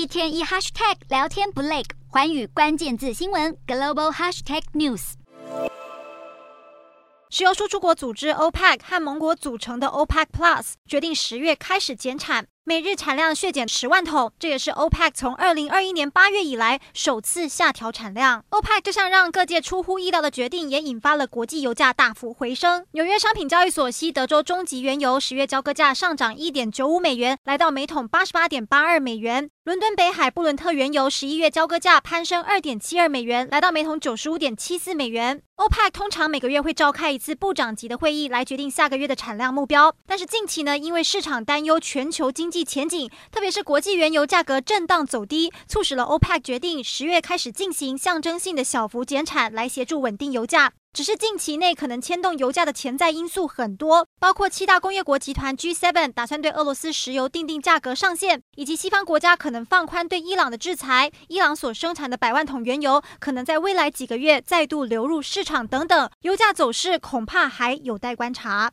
一天一 hashtag 聊天不累，寰宇关键字新闻 global hashtag news。石油输出国组织 OPEC 和盟国组成的 OPEC Plus 决定十月开始减产。每日产量削减十万桶，这也是 OPEC 从二零二一年八月以来首次下调产量。OPEC 这项让各界出乎意料的决定，也引发了国际油价大幅回升。纽约商品交易所西德州中级原油十月交割价上涨一点九五美元，来到每桶八十八点八二美元。伦敦北海布伦特原油十一月交割价攀升二点七二美元，来到每桶九十五点七四美元。OPEC 通常每个月会召开一次部长级的会议，来决定下个月的产量目标。但是近期呢，因为市场担忧全球经济，前景，特别是国际原油价格震荡走低，促使了 OPEC 决定十月开始进行象征性的小幅减产，来协助稳定油价。只是近期内可能牵动油价的潜在因素很多，包括七大工业国集团 G7 打算对俄罗斯石油定定价格上限，以及西方国家可能放宽对伊朗的制裁，伊朗所生产的百万桶原油可能在未来几个月再度流入市场等等，油价走势恐怕还有待观察。